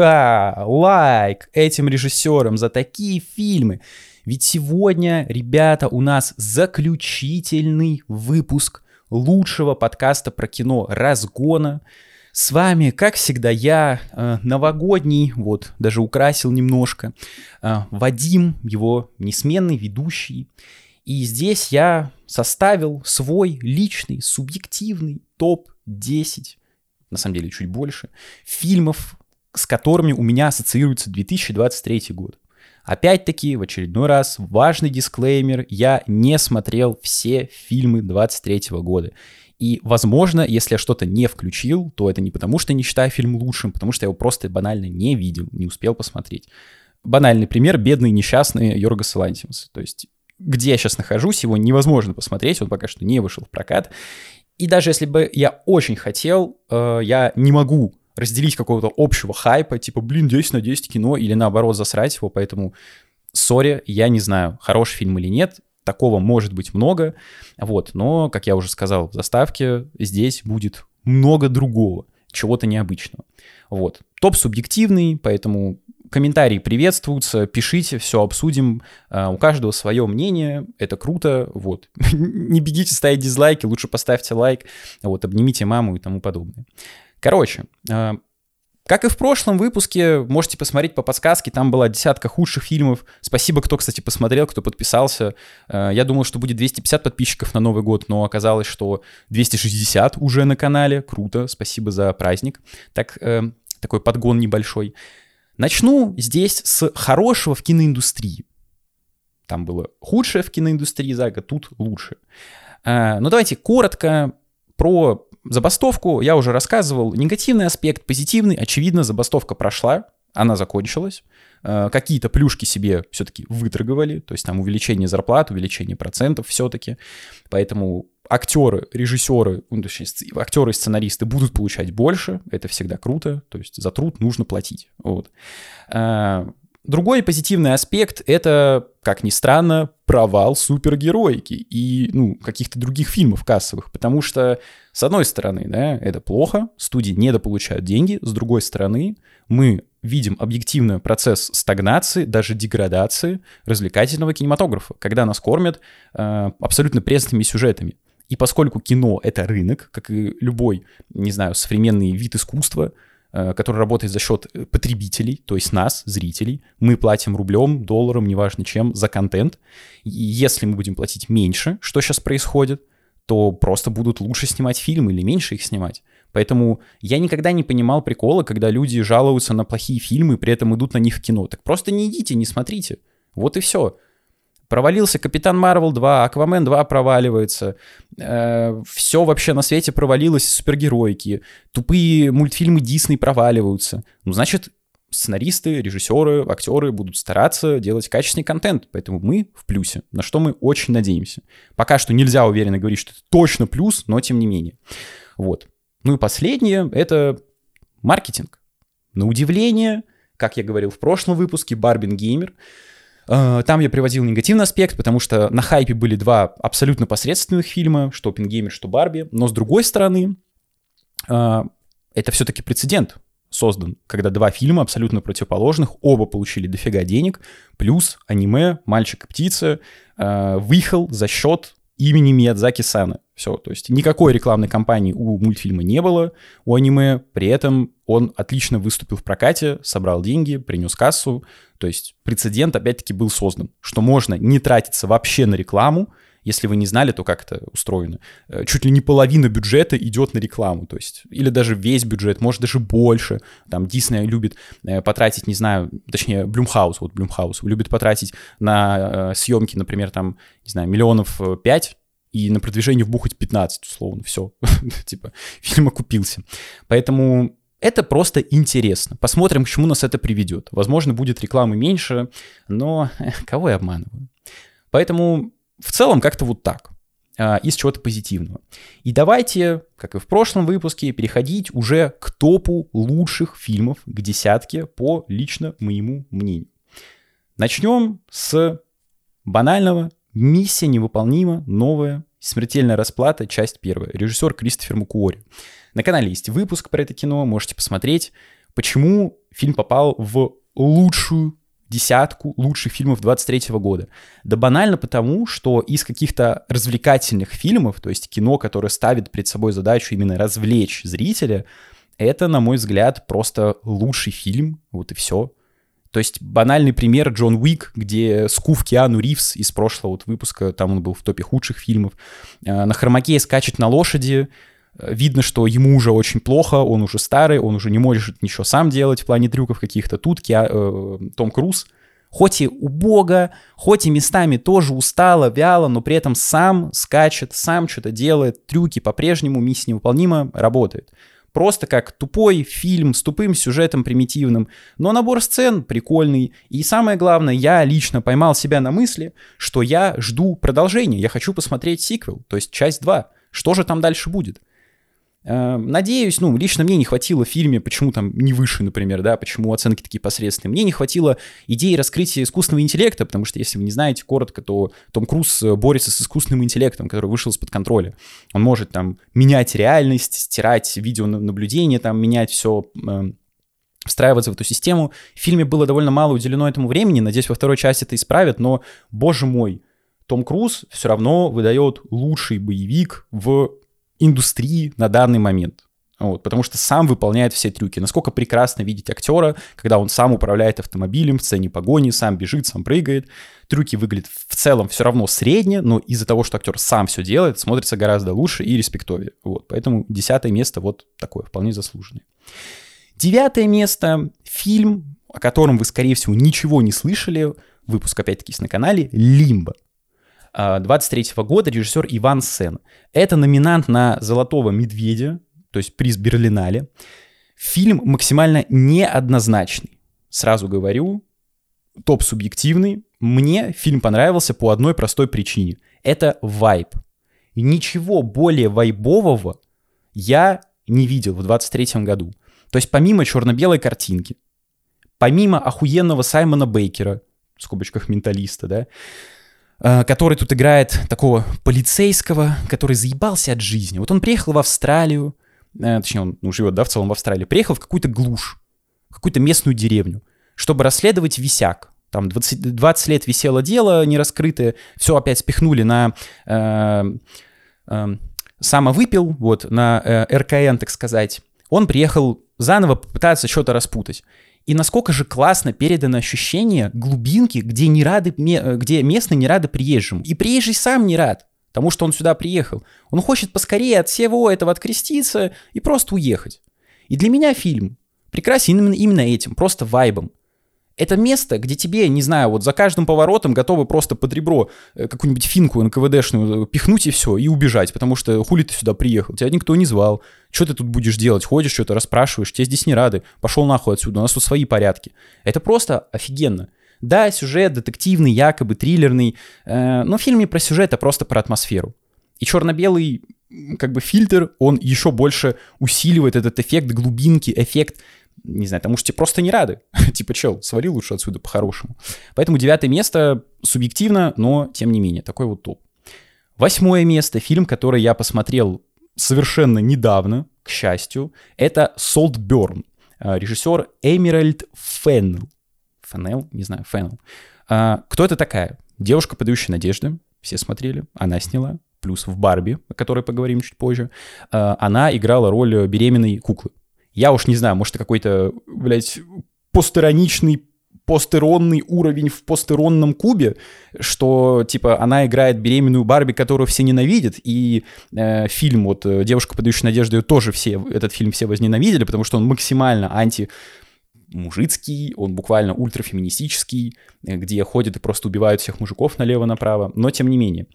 ха, лайк этим режиссерам за такие фильмы. Ведь сегодня, ребята, у нас заключительный выпуск лучшего подкаста про кино «Разгона». С вами, как всегда, я, э, новогодний, вот, даже украсил немножко, э, Вадим, его несменный ведущий. И здесь я составил свой личный, субъективный топ-10, на самом деле чуть больше, фильмов, с которыми у меня ассоциируется 2023 год. Опять-таки, в очередной раз, важный дисклеймер, я не смотрел все фильмы 23 года. И, возможно, если я что-то не включил, то это не потому, что не считаю фильм лучшим, потому что я его просто банально не видел, не успел посмотреть. Банальный пример — бедный несчастный Йоргас Лантимус. То есть где я сейчас нахожусь, его невозможно посмотреть, он пока что не вышел в прокат. И даже если бы я очень хотел, э, я не могу разделить какого-то общего хайпа, типа, блин, 10 на 10 кино, или наоборот засрать его, поэтому, сори, я не знаю, хороший фильм или нет, такого может быть много, вот, но, как я уже сказал в заставке, здесь будет много другого, чего-то необычного. Вот. Топ субъективный, поэтому комментарии приветствуются, пишите, все обсудим. Uh, у каждого свое мнение, это круто, вот. Не бегите ставить дизлайки, лучше поставьте лайк, вот, обнимите маму и тому подобное. Короче, uh, как и в прошлом выпуске, можете посмотреть по подсказке, там была десятка худших фильмов. Спасибо, кто, кстати, посмотрел, кто подписался. Uh, я думал, что будет 250 подписчиков на Новый год, но оказалось, что 260 уже на канале. Круто, спасибо за праздник. Так, такой подгон небольшой. Начну здесь с хорошего в киноиндустрии. Там было худшее в киноиндустрии за год, тут лучше. Но ну, давайте коротко про забастовку. Я уже рассказывал. Негативный аспект, позитивный. Очевидно, забастовка прошла, она закончилась. А, какие-то плюшки себе все-таки выторговали, то есть там увеличение зарплат, увеличение процентов все-таки. Поэтому актеры, режиссеры, ну, актеры сценаристы будут получать больше, это всегда круто, то есть за труд нужно платить. Вот. А, другой позитивный аспект — это, как ни странно, провал супергероики и ну, каких-то других фильмов кассовых, потому что, с одной стороны, да, это плохо, студии недополучают деньги, с другой стороны, мы видим объективный процесс стагнации, даже деградации развлекательного кинематографа, когда нас кормят э, абсолютно пресными сюжетами. И поскольку кино — это рынок, как и любой, не знаю, современный вид искусства, э, который работает за счет э, потребителей, то есть нас, зрителей, мы платим рублем, долларом, неважно чем, за контент. И если мы будем платить меньше, что сейчас происходит, то просто будут лучше снимать фильмы или меньше их снимать. Поэтому я никогда не понимал прикола, когда люди жалуются на плохие фильмы, при этом идут на них в кино. Так просто не идите, не смотрите. Вот и все. Провалился Капитан Марвел 2, Аквамен 2 проваливается. Э, все вообще на свете провалилось супергеройки. Тупые мультфильмы Дисней проваливаются. Ну, значит, сценаристы, режиссеры, актеры будут стараться делать качественный контент, поэтому мы в плюсе, на что мы очень надеемся. Пока что нельзя уверенно говорить, что это точно плюс, но тем не менее. Вот. Ну и последнее — это маркетинг. На удивление, как я говорил в прошлом выпуске, Барбин Геймер — Э, там я приводил негативный аспект, потому что на хайпе были два абсолютно посредственных фильма, что «Оппенгеймер», что «Барби». Но с другой стороны, э, это все-таки прецедент создан, когда два фильма абсолютно противоположных, оба получили дофига денег, плюс аниме «Мальчик и птица» э, выехал за счет имени Миядзаки Сана. Все, то есть никакой рекламной кампании у мультфильма не было, у аниме, при этом он отлично выступил в прокате, собрал деньги, принес кассу, то есть прецедент опять-таки был создан, что можно не тратиться вообще на рекламу, если вы не знали, то как это устроено. Э, чуть ли не половина бюджета идет на рекламу, то есть, или даже весь бюджет, может даже больше. Там Дисней любит э, потратить, не знаю, точнее, Блюмхаус, вот Блюмхаус, любит потратить на э, съемки, например, там, не знаю, миллионов пять, и на продвижение вбухать 15, условно, все. типа, фильм окупился. Поэтому это просто интересно. Посмотрим, к чему нас это приведет. Возможно, будет рекламы меньше, но кого я обманываю? Поэтому в целом как-то вот так а, из чего-то позитивного. И давайте, как и в прошлом выпуске, переходить уже к топу лучших фильмов, к десятке, по лично моему мнению. Начнем с банального «Миссия невыполнима. Новая. Смертельная расплата. Часть первая». Режиссер Кристофер Мукуори. На канале есть выпуск про это кино, можете посмотреть. Почему фильм попал в лучшую десятку лучших фильмов 23 года. Да банально потому, что из каких-то развлекательных фильмов, то есть кино, которое ставит перед собой задачу именно развлечь зрителя, это, на мой взгляд, просто лучший фильм, вот и все. То есть банальный пример Джон Уик, где скуф Киану Ривз из прошлого вот выпуска, там он был в топе худших фильмов, э, на хромаке скачет на лошади, видно, что ему уже очень плохо, он уже старый, он уже не может ничего сам делать в плане трюков каких-то. Тут Киа, э, Том Круз, хоть и убого, хоть и местами тоже устало, вяло, но при этом сам скачет, сам что-то делает, трюки по-прежнему, миссия невыполнима, работает. Просто как тупой фильм с тупым сюжетом примитивным, но набор сцен прикольный. И самое главное, я лично поймал себя на мысли, что я жду продолжения, я хочу посмотреть сиквел, то есть часть 2. Что же там дальше будет? Эм, надеюсь, ну, лично мне не хватило в фильме, почему там не выше, например, да, почему оценки такие посредственные. Мне не хватило идеи раскрытия искусственного интеллекта, потому что, если вы не знаете коротко, то Том Круз э, борется с искусственным интеллектом, который вышел из-под контроля. Он может там менять реальность, стирать видеонаблюдение, там менять все эм, встраиваться в эту систему. В фильме было довольно мало уделено этому времени, надеюсь, во второй части это исправят, но, боже мой, том Круз все равно выдает лучший боевик в индустрии на данный момент. Вот, потому что сам выполняет все трюки. Насколько прекрасно видеть актера, когда он сам управляет автомобилем в сцене погони, сам бежит, сам прыгает. Трюки выглядят в целом все равно средне, но из-за того, что актер сам все делает, смотрится гораздо лучше и респектовее. Вот, поэтому десятое место вот такое, вполне заслуженное. Девятое место — фильм, о котором вы, скорее всего, ничего не слышали, выпуск, опять-таки, на канале, «Лимбо». 23 -го года режиссер Иван Сен. Это номинант на «Золотого медведя», то есть приз Берлинале. Фильм максимально неоднозначный. Сразу говорю, топ субъективный. Мне фильм понравился по одной простой причине. Это вайб. Ничего более вайбового я не видел в 23 году. То есть помимо черно-белой картинки, помимо охуенного Саймона Бейкера, в скобочках менталиста, да, который тут играет такого полицейского, который заебался от жизни. Вот он приехал в Австралию, э, точнее, он ну, живет, да, в целом в Австралии, приехал в какую-то глушь, какую-то местную деревню, чтобы расследовать висяк. Там 20, 20 лет висело дело нераскрытое, все опять спихнули на э, э, самовыпил, вот, на э, РКН, так сказать. Он приехал заново попытаться что-то распутать. И насколько же классно передано ощущение глубинки, где, не рады, э, где местные не рады приезжим. И приезжий сам не рад тому, что он сюда приехал. Он хочет поскорее от всего этого откреститься и просто уехать. И для меня фильм прекрасен именно, именно этим, просто вайбом. Это место, где тебе, не знаю, вот за каждым поворотом готовы просто под ребро э, какую-нибудь финку НКВДшную э, пихнуть и все, и убежать, потому что хули ты сюда приехал, тебя никто не звал, что ты тут будешь делать, ходишь, что-то расспрашиваешь, тебе здесь не рады, пошел нахуй отсюда, у нас тут свои порядки. Это просто офигенно. Да, сюжет детективный, якобы триллерный, э, но в фильме про сюжет, а просто про атмосферу. И черно-белый как бы фильтр, он еще больше усиливает этот эффект глубинки, эффект не знаю, потому что тебе просто не рады. типа, чел, свали лучше отсюда по-хорошему. Поэтому девятое место субъективно, но тем не менее, такой вот топ. Восьмое место, фильм, который я посмотрел совершенно недавно, к счастью, это Saltburn. А, режиссер Эмеральд Феннел. Феннел? Не знаю, Феннел. А, кто это такая? Девушка, подающая надежды. Все смотрели. Она сняла. Плюс в Барби, о которой поговорим чуть позже. А, она играла роль беременной куклы. Я уж не знаю, может, это какой-то, блядь, постероничный постеронный уровень в постеронном кубе, что, типа, она играет беременную Барби, которую все ненавидят, и э, фильм, вот, э, «Девушка, подающая надежду», тоже все, этот фильм все возненавидели, потому что он максимально анти мужицкий, он буквально ультрафеминистический, э, где ходят и просто убивают всех мужиков налево-направо, но тем не менее.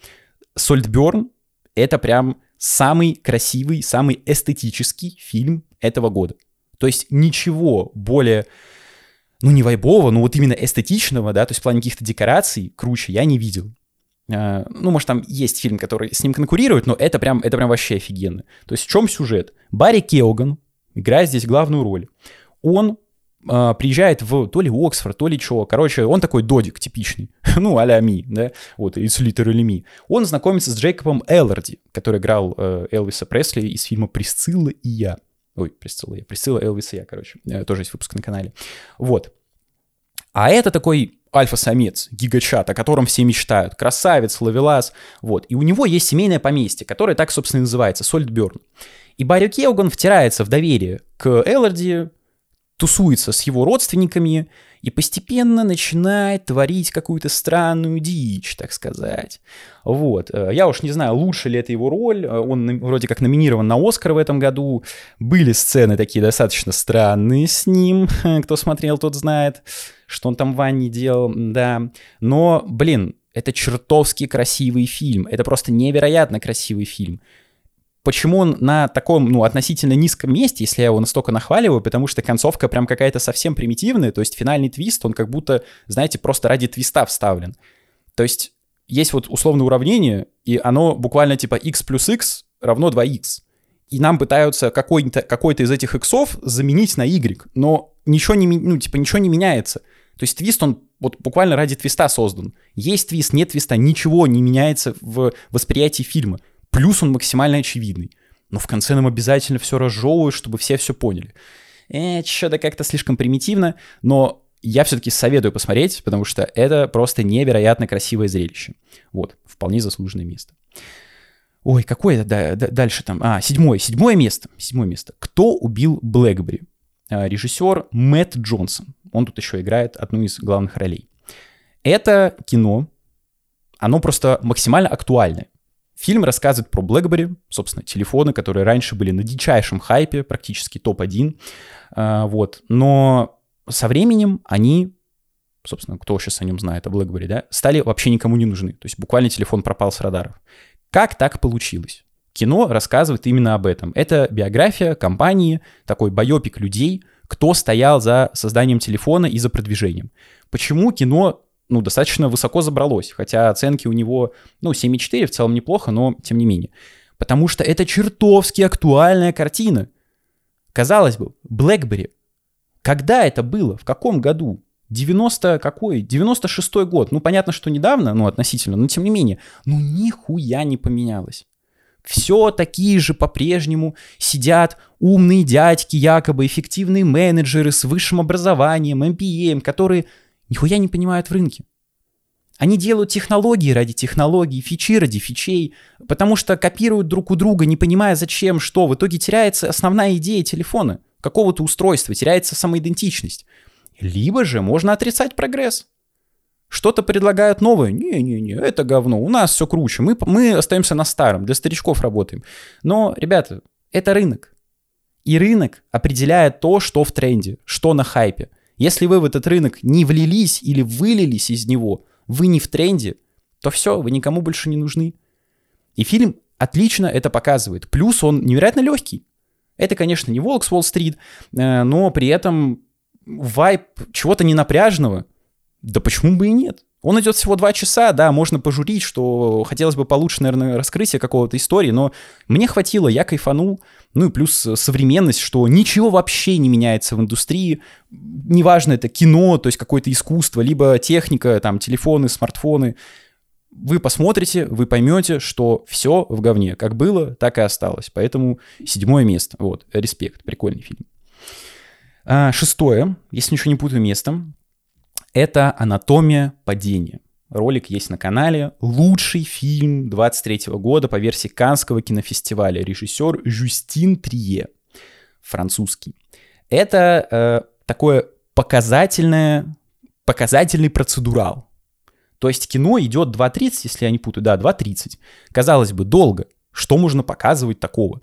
«Сольтберн» — это прям самый красивый, самый эстетический фильм этого года. То есть ничего более, ну не вайбового, но вот именно эстетичного, да, то есть в плане каких-то декораций круче я не видел. Uh, ну, может, там есть фильм, который с ним конкурирует, но это прям, это прям вообще офигенно. То есть в чем сюжет? Барри Кеоган играет здесь главную роль. Он приезжает в то ли Оксфорд, то ли что. Короче, он такой додик типичный. ну, а-ля Ми, да, вот, из literally Ми. Он знакомится с Джейкобом Элларди, который играл э, Элвиса Пресли из фильма «Присцилла и я». Ой, Присцилла, Присцилла Элвис и я, короче. Э, тоже есть выпуск на канале. Вот. А это такой альфа-самец, гигачат, о котором все мечтают. Красавец, ловелас. Вот. И у него есть семейное поместье, которое так, собственно, и называется, Сольдберн. И Барри Келган втирается в доверие к Элларди, тусуется с его родственниками и постепенно начинает творить какую-то странную дичь, так сказать. Вот. Э, я уж не знаю, лучше ли это его роль. Э, он вроде как номинирован на Оскар в этом году. Были сцены такие достаточно странные с ним. Кто смотрел, тот знает, что он там в ванне делал, да. Но, блин, это чертовски красивый фильм. Это просто невероятно красивый фильм. Почему он на таком, ну, относительно низком месте, если я его настолько нахваливаю, потому что концовка прям какая-то совсем примитивная, то есть финальный твист, он как будто, знаете, просто ради твиста вставлен. То есть есть вот условное уравнение, и оно буквально типа x плюс x равно 2x. И нам пытаются какой-то какой из этих иксов заменить на y, но ничего не, ну, типа, ничего не меняется. То есть твист, он вот буквально ради твиста создан. Есть твист, нет твиста, ничего не меняется в восприятии фильма. Плюс он максимально очевидный. Но в конце нам обязательно все разжевывают, чтобы все все поняли. Э, что-то как-то слишком примитивно, но я все-таки советую посмотреть, потому что это просто невероятно красивое зрелище. Вот, вполне заслуженное место. Ой, какое да, да, дальше там? А, седьмое, седьмое место. Седьмое место. Кто убил Блэкбери? А, режиссер Мэтт Джонсон. Он тут еще играет одну из главных ролей. Это кино, оно просто максимально актуальное. Фильм рассказывает про BlackBerry, собственно, телефоны, которые раньше были на дичайшем хайпе, практически топ-1. А, вот. Но со временем они, собственно, кто сейчас о нем знает, о BlackBerry, да, стали вообще никому не нужны. То есть буквально телефон пропал с радаров. Как так получилось? Кино рассказывает именно об этом. Это биография компании, такой байопик людей, кто стоял за созданием телефона и за продвижением. Почему кино ну, достаточно высоко забралось, хотя оценки у него, ну, 7,4 в целом неплохо, но тем не менее. Потому что это чертовски актуальная картина. Казалось бы, BlackBerry. Когда это было? В каком году? 90 какой? 96 год. Ну, понятно, что недавно, ну, относительно, но тем не менее. Ну, нихуя не поменялось. Все такие же по-прежнему сидят умные дядьки, якобы эффективные менеджеры с высшим образованием, MBA, которые нихуя не понимают в рынке. Они делают технологии ради технологий, фичи ради фичей, потому что копируют друг у друга, не понимая зачем, что. В итоге теряется основная идея телефона, какого-то устройства, теряется самоидентичность. Либо же можно отрицать прогресс. Что-то предлагают новое. Не-не-не, это говно. У нас все круче. Мы, мы остаемся на старом. Для старичков работаем. Но, ребята, это рынок. И рынок определяет то, что в тренде, что на хайпе. Если вы в этот рынок не влились или вылились из него, вы не в тренде, то все, вы никому больше не нужны. И фильм отлично это показывает. Плюс он невероятно легкий. Это, конечно, не Волк с Уолл-стрит, э, но при этом вайп чего-то ненапряжного. Да почему бы и нет? Он идет всего два часа, да, можно пожурить, что хотелось бы получше, наверное, раскрытие какого-то истории, но мне хватило, я кайфанул. Ну и плюс современность, что ничего вообще не меняется в индустрии. Неважно, это кино, то есть какое-то искусство, либо техника, там, телефоны, смартфоны. Вы посмотрите, вы поймете, что все в говне. Как было, так и осталось. Поэтому седьмое место. Вот, респект, прикольный фильм. А, шестое, если ничего не путаю местом, это «Анатомия падения». Ролик есть на канале. Лучший фильм 23 года по версии Канского кинофестиваля. Режиссер Жюстин Трие. Французский. Это э, такое показательное, показательный процедурал. То есть кино идет 2.30, если я не путаю, да, 2.30. Казалось бы, долго. Что можно показывать такого?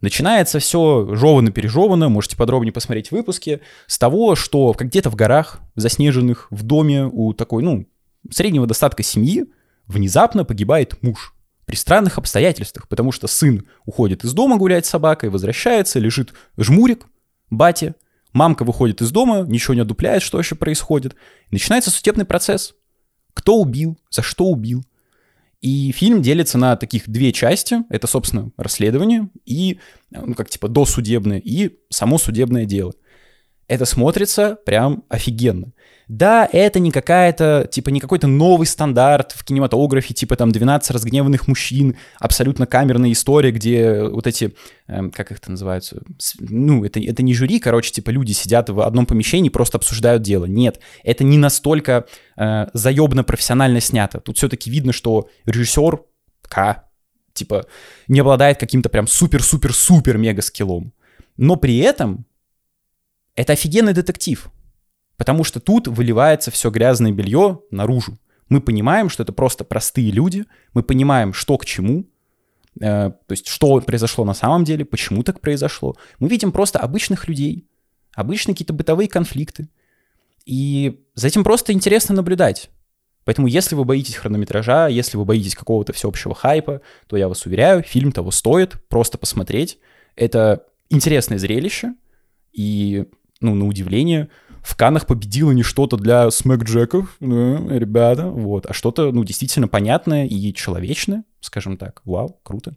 Начинается все жевано-пережевано, можете подробнее посмотреть в выпуске, с того, что где-то в горах, заснеженных, в доме у такой, ну, среднего достатка семьи внезапно погибает муж. При странных обстоятельствах, потому что сын уходит из дома гулять с собакой, возвращается, лежит жмурик, батя, мамка выходит из дома, ничего не одупляет, что еще происходит. начинается судебный процесс. Кто убил, за что убил, и фильм делится на таких две части. Это, собственно, расследование и, ну, как типа, досудебное, и само судебное дело. Это смотрится прям офигенно. Да, это не какая-то, типа, не какой-то новый стандарт в кинематографе, типа там 12 разгневанных мужчин, абсолютно камерная история, где вот эти, э, как их это называются, ну, это, это не жюри, короче, типа люди сидят в одном помещении, просто обсуждают дело. Нет, это не настолько э, заебно профессионально снято. Тут все-таки видно, что режиссер К, типа, не обладает каким-то прям супер-супер-супер-мега скиллом. Но при этом это офигенный детектив. Потому что тут выливается все грязное белье наружу. Мы понимаем, что это просто простые люди, мы понимаем, что к чему, э, то есть что произошло на самом деле, почему так произошло. Мы видим просто обычных людей, обычные какие-то бытовые конфликты. И за этим просто интересно наблюдать. Поэтому если вы боитесь хронометража, если вы боитесь какого-то всеобщего хайпа, то я вас уверяю, фильм того стоит, просто посмотреть. Это интересное зрелище, и, ну, на удивление, в Канах победило не что-то для смэкджеков, да, ребята, вот, а что-то, ну, действительно понятное и человечное, скажем так. Вау, круто.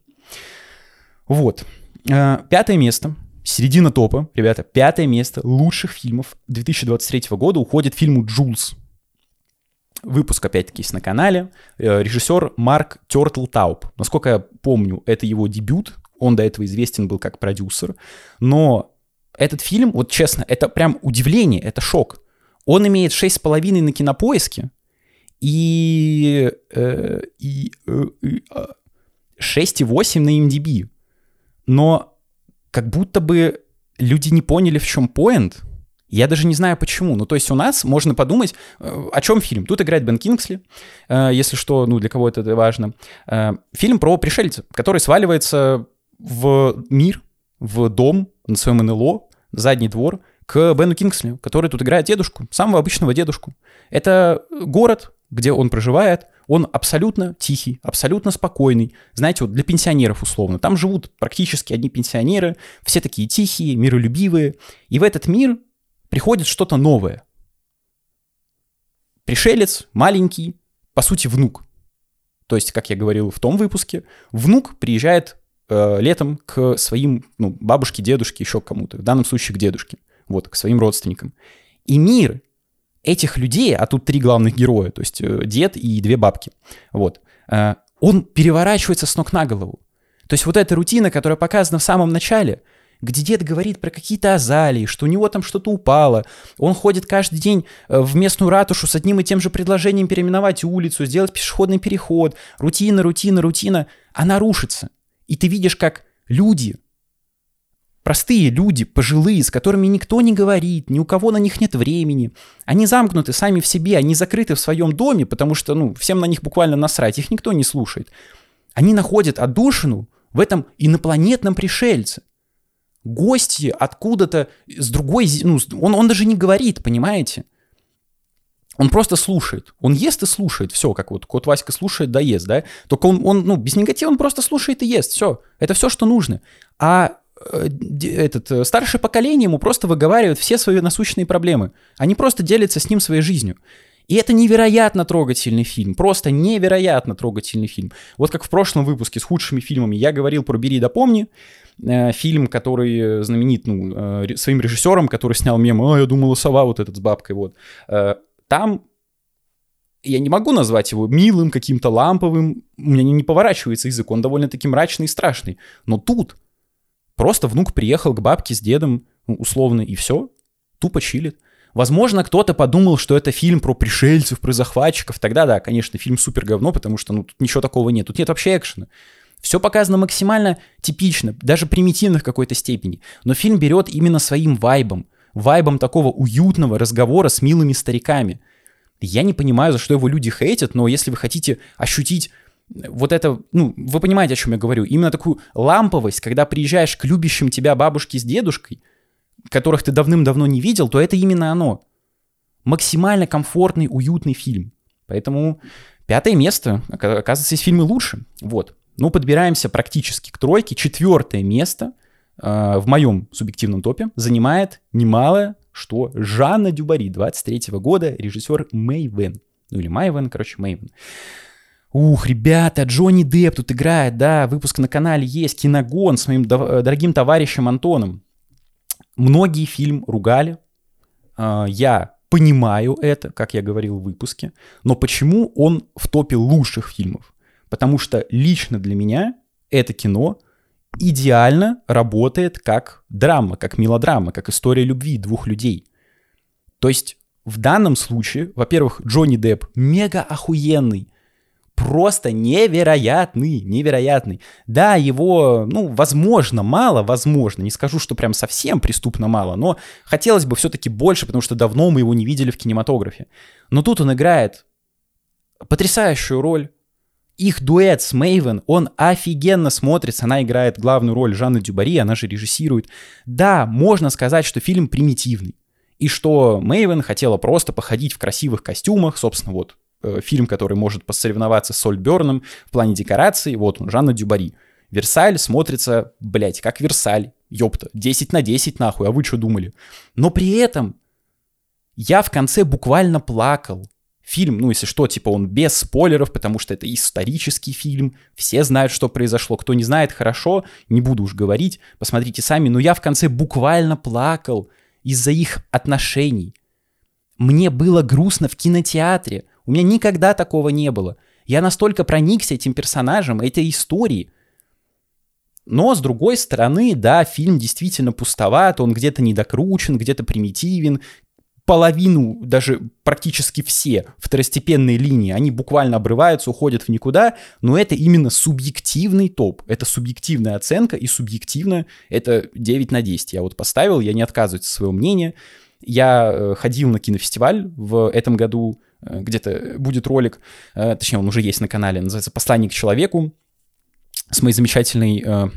Вот. А, пятое место. Середина топа, ребята, пятое место лучших фильмов 2023 года уходит фильму «Джулс». Выпуск, опять-таки, есть на канале. Э, режиссер Марк Тёртл Тауп. Насколько я помню, это его дебют. Он до этого известен был как продюсер. Но этот фильм, вот честно, это прям удивление, это шок. Он имеет 6,5 на кинопоиске и, э, и, э, и 6,8 на MDB. Но как будто бы люди не поняли, в чем поинт. Я даже не знаю почему. Ну, то есть у нас можно подумать, э, о чем фильм. Тут играет Бен Кингсли, э, если что, ну, для кого это важно. Э, фильм про пришельца, который сваливается в мир, в дом на своем НЛО, задний двор, к Бену Кингсли, который тут играет дедушку, самого обычного дедушку. Это город, где он проживает, он абсолютно тихий, абсолютно спокойный. Знаете, вот для пенсионеров условно. Там живут практически одни пенсионеры, все такие тихие, миролюбивые. И в этот мир приходит что-то новое. Пришелец, маленький, по сути, внук. То есть, как я говорил в том выпуске, внук приезжает э, летом к своим, ну, бабушке, дедушке, еще кому-то, в данном случае к дедушке, вот, к своим родственникам. И мир этих людей, а тут три главных героя, то есть э, дед и две бабки, вот, э, он переворачивается с ног на голову. То есть вот эта рутина, которая показана в самом начале, где дед говорит про какие-то азалии, что у него там что-то упало. Он ходит каждый день в местную ратушу с одним и тем же предложением переименовать улицу, сделать пешеходный переход. Рутина, рутина, рутина. Она рушится. И ты видишь, как люди, простые люди, пожилые, с которыми никто не говорит, ни у кого на них нет времени, они замкнуты сами в себе, они закрыты в своем доме, потому что, ну, всем на них буквально насрать, их никто не слушает. Они находят отдушину в этом инопланетном пришельце. Гости откуда-то с другой... Ну, он, он даже не говорит, понимаете? Он просто слушает. Он ест и слушает. Все, как вот кот Васька слушает, да ест, да? Только он, он ну, без негатива он просто слушает и ест. Все. Это все, что нужно. А э, этот э, старшее поколение ему просто выговаривает все свои насущные проблемы. Они просто делятся с ним своей жизнью. И это невероятно трогательный фильм, просто невероятно трогательный фильм. Вот как в прошлом выпуске с худшими фильмами я говорил про «Бери да помни», э, фильм, который знаменит ну, э, своим режиссером, который снял мем «А, я думала, сова вот этот с бабкой», вот. Э, там я не могу назвать его милым, каким-то ламповым, у меня не, поворачивается язык, он довольно-таки мрачный и страшный. Но тут просто внук приехал к бабке с дедом, ну, условно, и все, тупо чилит. Возможно, кто-то подумал, что это фильм про пришельцев, про захватчиков. Тогда, да, конечно, фильм супер говно, потому что ну, тут ничего такого нет. Тут нет вообще экшена. Все показано максимально типично, даже примитивно в какой-то степени. Но фильм берет именно своим вайбом вайбом такого уютного разговора с милыми стариками. Я не понимаю, за что его люди хейтят, но если вы хотите ощутить вот это, ну, вы понимаете, о чем я говорю, именно такую ламповость, когда приезжаешь к любящим тебя бабушке с дедушкой, которых ты давным-давно не видел, то это именно оно. Максимально комфортный, уютный фильм. Поэтому пятое место, оказывается, есть фильмы лучше. Вот. Ну, подбираемся практически к тройке. Четвертое место — Э, в моем субъективном топе занимает немало что Жанна Дюбари, 23 -го года, режиссер Мэйвен. Ну или Майвен, короче, Мэйвен. Ух, ребята, Джонни Депп тут играет, да, выпуск на канале есть, киногон с моим дорогим товарищем Антоном. Многие фильм ругали, э, я понимаю это, как я говорил в выпуске, но почему он в топе лучших фильмов? Потому что лично для меня это кино идеально работает как драма, как мелодрама, как история любви двух людей. То есть в данном случае, во-первых, Джонни Депп мега охуенный, просто невероятный, невероятный. Да, его, ну, возможно, мало, возможно, не скажу, что прям совсем преступно мало, но хотелось бы все-таки больше, потому что давно мы его не видели в кинематографе. Но тут он играет потрясающую роль, их дуэт с Мейвен, он офигенно смотрится. Она играет главную роль Жанны Дюбари, она же режиссирует. Да, можно сказать, что фильм примитивный. И что Мейвен хотела просто походить в красивых костюмах, собственно, вот э, фильм, который может посоревноваться с Соль Берном в плане декораций, вот он, Жанна Дюбари. Версаль смотрится, блядь, как Версаль, ёпта, 10 на 10 нахуй, а вы что думали? Но при этом я в конце буквально плакал Фильм, ну, если что, типа он без спойлеров, потому что это исторический фильм, все знают, что произошло. Кто не знает, хорошо, не буду уж говорить, посмотрите сами, но я в конце буквально плакал из-за их отношений. Мне было грустно в кинотеатре, у меня никогда такого не было. Я настолько проникся этим персонажем, этой историей. Но, с другой стороны, да, фильм действительно пустоват, он где-то недокручен, где-то примитивен, половину, даже практически все второстепенные линии, они буквально обрываются, уходят в никуда, но это именно субъективный топ, это субъективная оценка, и субъективно это 9 на 10. Я вот поставил, я не отказываюсь от своего мнения. Я э, ходил на кинофестиваль в этом году, э, где-то будет ролик, э, точнее, он уже есть на канале, называется «Посланник человеку», с моей замечательной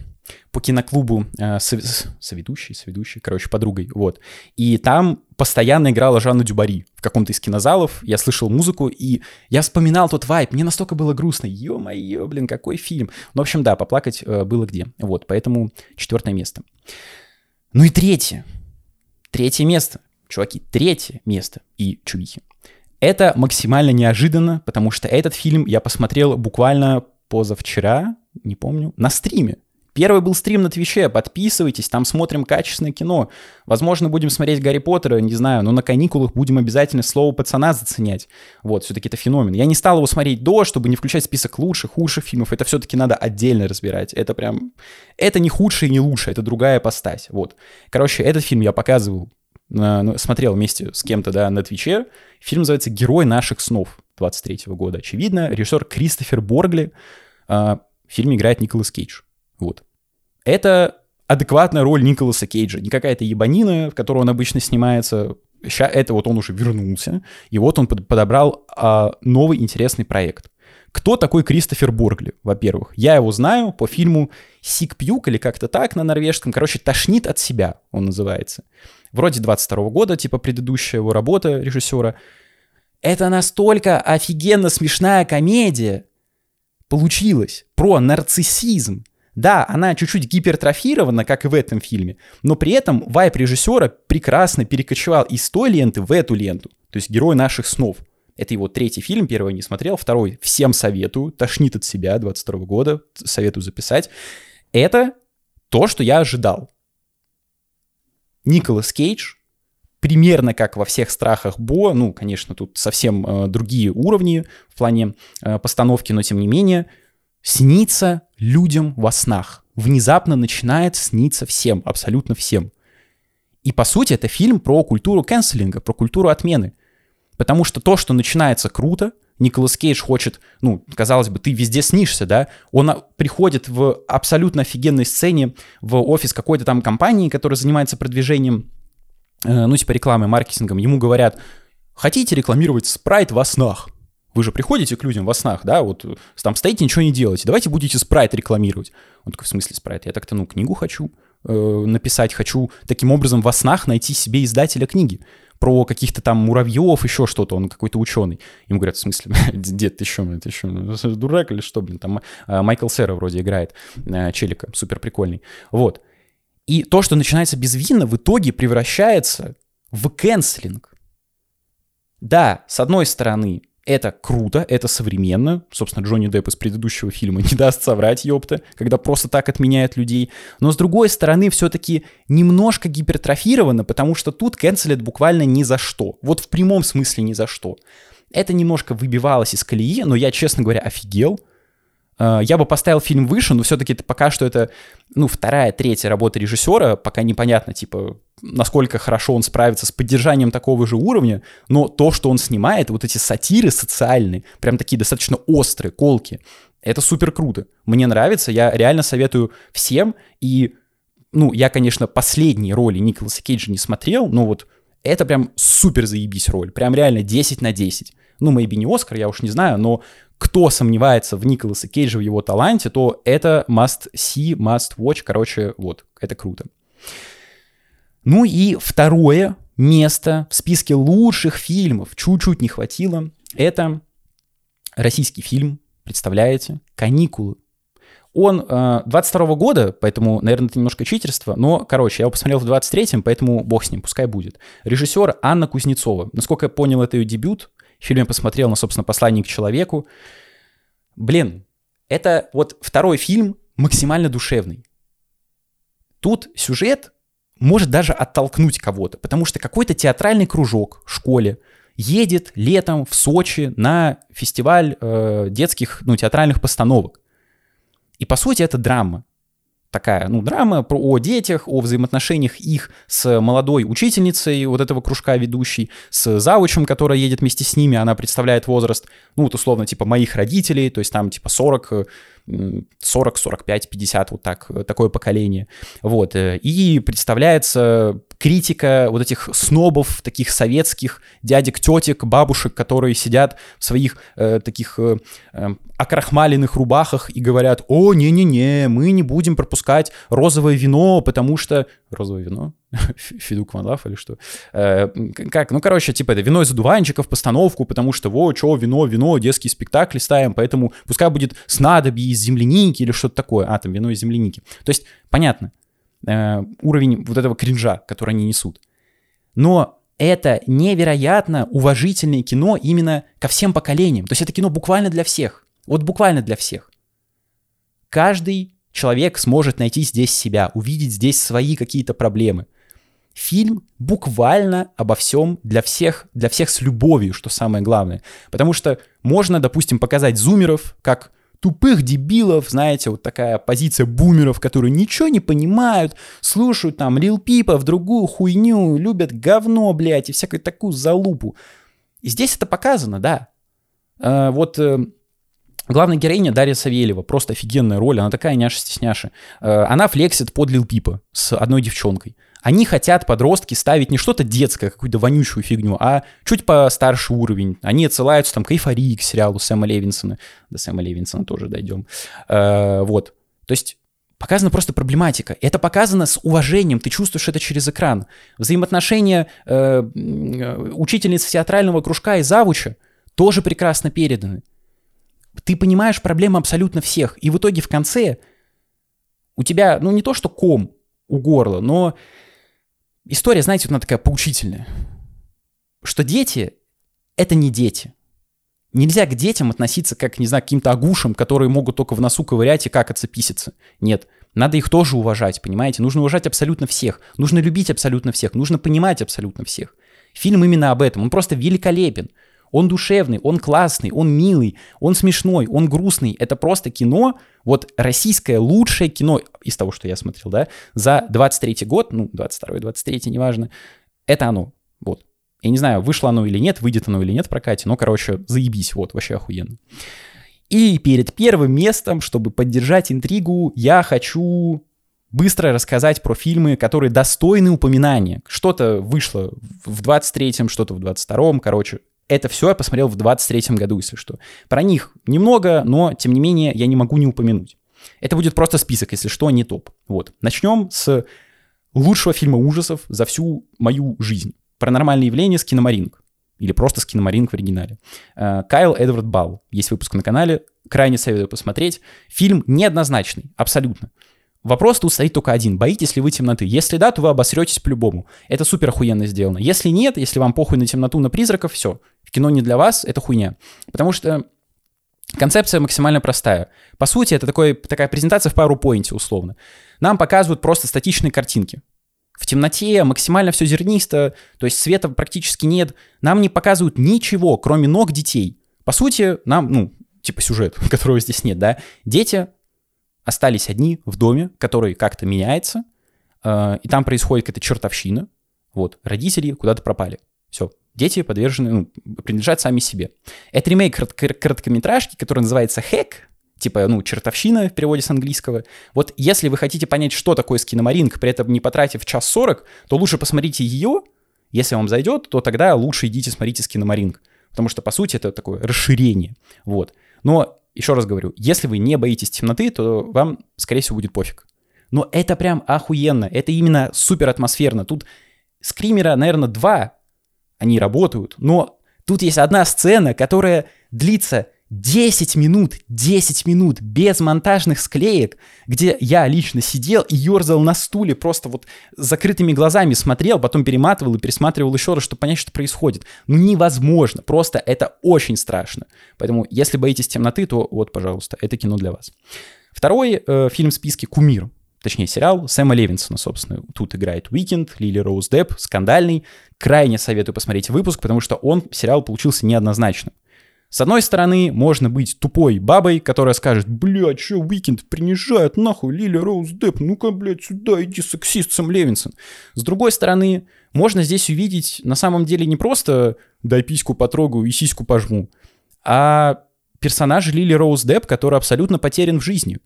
по киноклубу э, с, соведущей, соведущей, короче, подругой, вот. И там постоянно играла Жанна Дюбари в каком-то из кинозалов, я слышал музыку, и я вспоминал тот вайп, мне настолько было грустно, ё-моё, блин, какой фильм. Ну, в общем, да, поплакать э, было где, вот, поэтому четвертое место. Ну и третье, третье место, чуваки, третье место и чувихи. Это максимально неожиданно, потому что этот фильм я посмотрел буквально позавчера, не помню, на стриме. Первый был стрим на Твиче, подписывайтесь, там смотрим качественное кино. Возможно, будем смотреть Гарри Поттера, не знаю, но на каникулах будем обязательно слово пацана заценять. Вот, все-таки это феномен. Я не стал его смотреть до, чтобы не включать список лучших, худших фильмов. Это все-таки надо отдельно разбирать. Это прям... Это не худшее и не лучшее, это другая постать. Вот. Короче, этот фильм я показывал, ну, смотрел вместе с кем-то, да, на Твиче. Фильм называется «Герой наших снов» 23 -го года. Очевидно, режиссер Кристофер Боргли. А, в фильме играет Николас Кейдж. Вот. Это адекватная роль Николаса Кейджа, не какая-то ебанина, в которой он обычно снимается. Сейчас это вот он уже вернулся, и вот он подобрал а, новый интересный проект. Кто такой Кристофер Боргли, во-первых? Я его знаю по фильму «Сик Пьюк» или как-то так на норвежском. Короче, «Тошнит от себя» он называется. Вроде 22 года, типа предыдущая его работа режиссера. Это настолько офигенно смешная комедия получилась про нарциссизм, да, она чуть-чуть гипертрофирована, как и в этом фильме, но при этом вайп режиссера прекрасно перекочевал из той ленты в эту ленту. То есть герой наших снов. Это его третий фильм, первый не смотрел, второй всем советую, тошнит от себя 22 года, советую записать. Это то, что я ожидал. Николас Кейдж, примерно как во всех страхах Бо, ну, конечно, тут совсем э, другие уровни в плане э, постановки, но тем не менее, снится людям во снах. Внезапно начинает сниться всем, абсолютно всем. И по сути это фильм про культуру канцелинга, про культуру отмены. Потому что то, что начинается круто, Николас Кейдж хочет, ну, казалось бы, ты везде снишься, да? Он приходит в абсолютно офигенной сцене в офис какой-то там компании, которая занимается продвижением, э, ну, типа рекламой, маркетингом. Ему говорят, хотите рекламировать спрайт во снах? Вы же приходите к людям во снах, да, вот там стоите, ничего не делаете, давайте будете спрайт рекламировать. Он такой, в смысле спрайт? Я так-то, ну, книгу хочу э, написать, хочу таким образом во снах найти себе издателя книги про каких-то там муравьев, еще что-то, он какой-то ученый. Ему говорят, в смысле, дед, ты что, ты что, дурак или что, блин, там э, Майкл Сера вроде играет, э, челика, супер прикольный. Вот. И то, что начинается безвинно, в итоге превращается в кэнслинг. Да, с одной стороны, Это круто, это современно. Собственно, Джонни Депп из предыдущего фильма не даст соврать, ёпта, когда просто так отменяет людей. Но, с другой стороны, все-таки немножко гипертрофировано, потому что тут канцелят буквально ни за что. Вот в прямом смысле ни за что. Это немножко выбивалось из колеи, но я, честно говоря, офигел. Э, я бы поставил фильм выше, но все-таки это пока что это, ну, вторая, третья работа режиссера, пока непонятно, типа, насколько хорошо он справится с поддержанием такого же уровня, но то, что он снимает, вот эти сатиры социальные, прям такие достаточно острые, колки, это супер круто. Мне нравится, я реально советую всем, и, ну, я, конечно, последние роли Николаса Кейджа не смотрел, но вот это прям супер заебись роль, прям реально 10 на 10. Ну, maybe не Оскар, я уж не знаю, но кто сомневается в Николаса Кейджа, в его таланте, то это must see, must watch. Короче, вот, это круто. Ну и второе место в списке лучших фильмов, чуть-чуть не хватило, это российский фильм, представляете, «Каникулы». Он э, 22 года, поэтому, наверное, это немножко читерство, но, короче, я его посмотрел в 23-м, поэтому бог с ним, пускай будет. Режиссер Анна Кузнецова. Насколько я понял, это ее дебют. В фильме посмотрел на, собственно, «Посланник к человеку». Блин, это вот второй фильм максимально душевный. Тут сюжет может даже оттолкнуть кого-то, потому что какой-то театральный кружок в школе едет летом в Сочи на фестиваль э, детских ну, театральных постановок. И по сути это драма такая, ну, драма про, о детях, о взаимоотношениях их с молодой учительницей вот этого кружка ведущей, с завучем, которая едет вместе с ними, она представляет возраст, ну, вот условно, типа моих родителей, то есть там типа 40, 40, 45, 50, вот так, такое поколение. Вот. Э, и представляется критика вот этих снобов, таких советских дядек, тетек, бабушек, которые сидят в своих э, таких э, э, окрахмаленных рубахах и говорят, о, не-не-не, мы не будем пропускать розовое вино, потому что... Розовое вино? Федук Ванлав или что? Э, как? Ну, короче, типа это вино из одуванчиков, постановку, потому что, во, что, вино, вино, детский спектакль ставим, поэтому пускай будет снадобье из земляники или что-то такое. А, там вино из земляники. То есть, понятно, э, уровень вот этого кринжа, который они несут. Но это невероятно уважительное кино именно ко всем поколениям. То есть это кино буквально для всех. Вот буквально для всех. Каждый человек сможет найти здесь себя, увидеть здесь свои какие-то проблемы. Фильм буквально обо всем для всех, для всех с любовью, что самое главное. Потому что можно, допустим, показать зумеров как тупых дебилов, знаете, вот такая позиция бумеров, которые ничего не понимают, слушают там Лил Пипа в другую хуйню, любят говно, блядь, и всякую такую залупу. И здесь это показано, да. А, вот э, Главная героиня Дарья Савельева, просто офигенная роль, она такая няша-стесняша. Э, она флексит под Лил Пипа с одной девчонкой. Они хотят, подростки, ставить не что-то детское, какую-то вонючую фигню, а чуть постарше уровень. Они отсылаются там к эйфории, к сериалу Сэма Левинсона. До Сэма Левинсона тоже дойдем. Э, вот. То есть показана просто проблематика. Это показано с уважением, ты чувствуешь это через экран. Взаимоотношения э, учительницы театрального кружка и завуча тоже прекрасно переданы. Ты понимаешь проблемы абсолютно всех. И в итоге в конце у тебя, ну не то что ком у горла, но история, знаете, вот она такая поучительная, что дети — это не дети. Нельзя к детям относиться как, не знаю, к каким-то огушам, которые могут только в носу ковырять и как отцеписиться. Нет, надо их тоже уважать, понимаете? Нужно уважать абсолютно всех, нужно любить абсолютно всех, нужно понимать абсолютно всех. Фильм именно об этом, он просто великолепен. Он душевный, он классный, он милый, он смешной, он грустный. Это просто кино, вот российское лучшее кино из того, что я смотрел, да, за 23 год, ну, 22 23 неважно, это оно, вот. Я не знаю, вышло оно или нет, выйдет оно или нет в прокате, но, короче, заебись, вот, вообще охуенно. И перед первым местом, чтобы поддержать интригу, я хочу быстро рассказать про фильмы, которые достойны упоминания. Что-то вышло в 23-м, что-то в 22-м, короче, это все я посмотрел в 23-м году, если что. Про них немного, но, тем не менее, я не могу не упомянуть. Это будет просто список, если что, не топ. Вот. Начнем с лучшего фильма ужасов за всю мою жизнь. Паранормальные явления с киномаринг. Или просто с киномаринг в оригинале. Э, Кайл Эдвард Бал. Есть выпуск на канале. Крайне советую посмотреть. Фильм неоднозначный, абсолютно. Вопрос тут стоит только один. Боитесь ли вы темноты? Если да, то вы обосретесь по-любому. Это супер охуенно сделано. Если нет, если вам похуй на темноту, на призраков, все. Кино не для вас, это хуйня. Потому что концепция максимально простая. По сути, это такой, такая презентация в PowerPoint, условно. Нам показывают просто статичные картинки. В темноте максимально все зернисто, то есть света практически нет. Нам не показывают ничего, кроме ног детей. По сути, нам, ну, типа сюжет, которого здесь нет, да, дети остались одни в доме, который как-то меняется, э, и там происходит какая-то чертовщина, вот, родители куда-то пропали. Все, дети подвержены, ну, принадлежат сами себе. Это ремейк короткометражки, который называется «Хэк», типа, ну, чертовщина в переводе с английского. Вот если вы хотите понять, что такое скиномаринг, при этом не потратив час сорок, то лучше посмотрите ее, если вам зайдет, то тогда лучше идите смотрите скиномаринг. Потому что, по сути, это такое расширение. Вот. Но еще раз говорю, если вы не боитесь темноты, то вам, скорее всего, будет пофиг. Но это прям охуенно, это именно супер атмосферно. Тут скримера, наверное, два, они работают, но тут есть одна сцена, которая длится 10 минут, 10 минут без монтажных склеек, где я лично сидел и ерзал на стуле, просто вот с закрытыми глазами смотрел, потом перематывал и пересматривал еще раз, чтобы понять, что происходит. Ну невозможно, просто это очень страшно. Поэтому, если боитесь темноты, то вот, пожалуйста, это кино для вас. Второй э, фильм в списке «Кумир», точнее сериал Сэма Левинсона, собственно. Тут играет Уикенд, Лили Роуз Депп, скандальный. Крайне советую посмотреть выпуск, потому что он, сериал получился неоднозначным. С одной стороны, можно быть тупой бабой, которая скажет, блядь, что Уикенд принижает, нахуй, Лили Роуз Депп, ну-ка, блядь, сюда, иди, сексист Сэм Левинсон. С другой стороны, можно здесь увидеть на самом деле не просто «дай письку потрогаю и сиську пожму», а персонаж Лили Роуз Депп, который абсолютно потерян в жизни.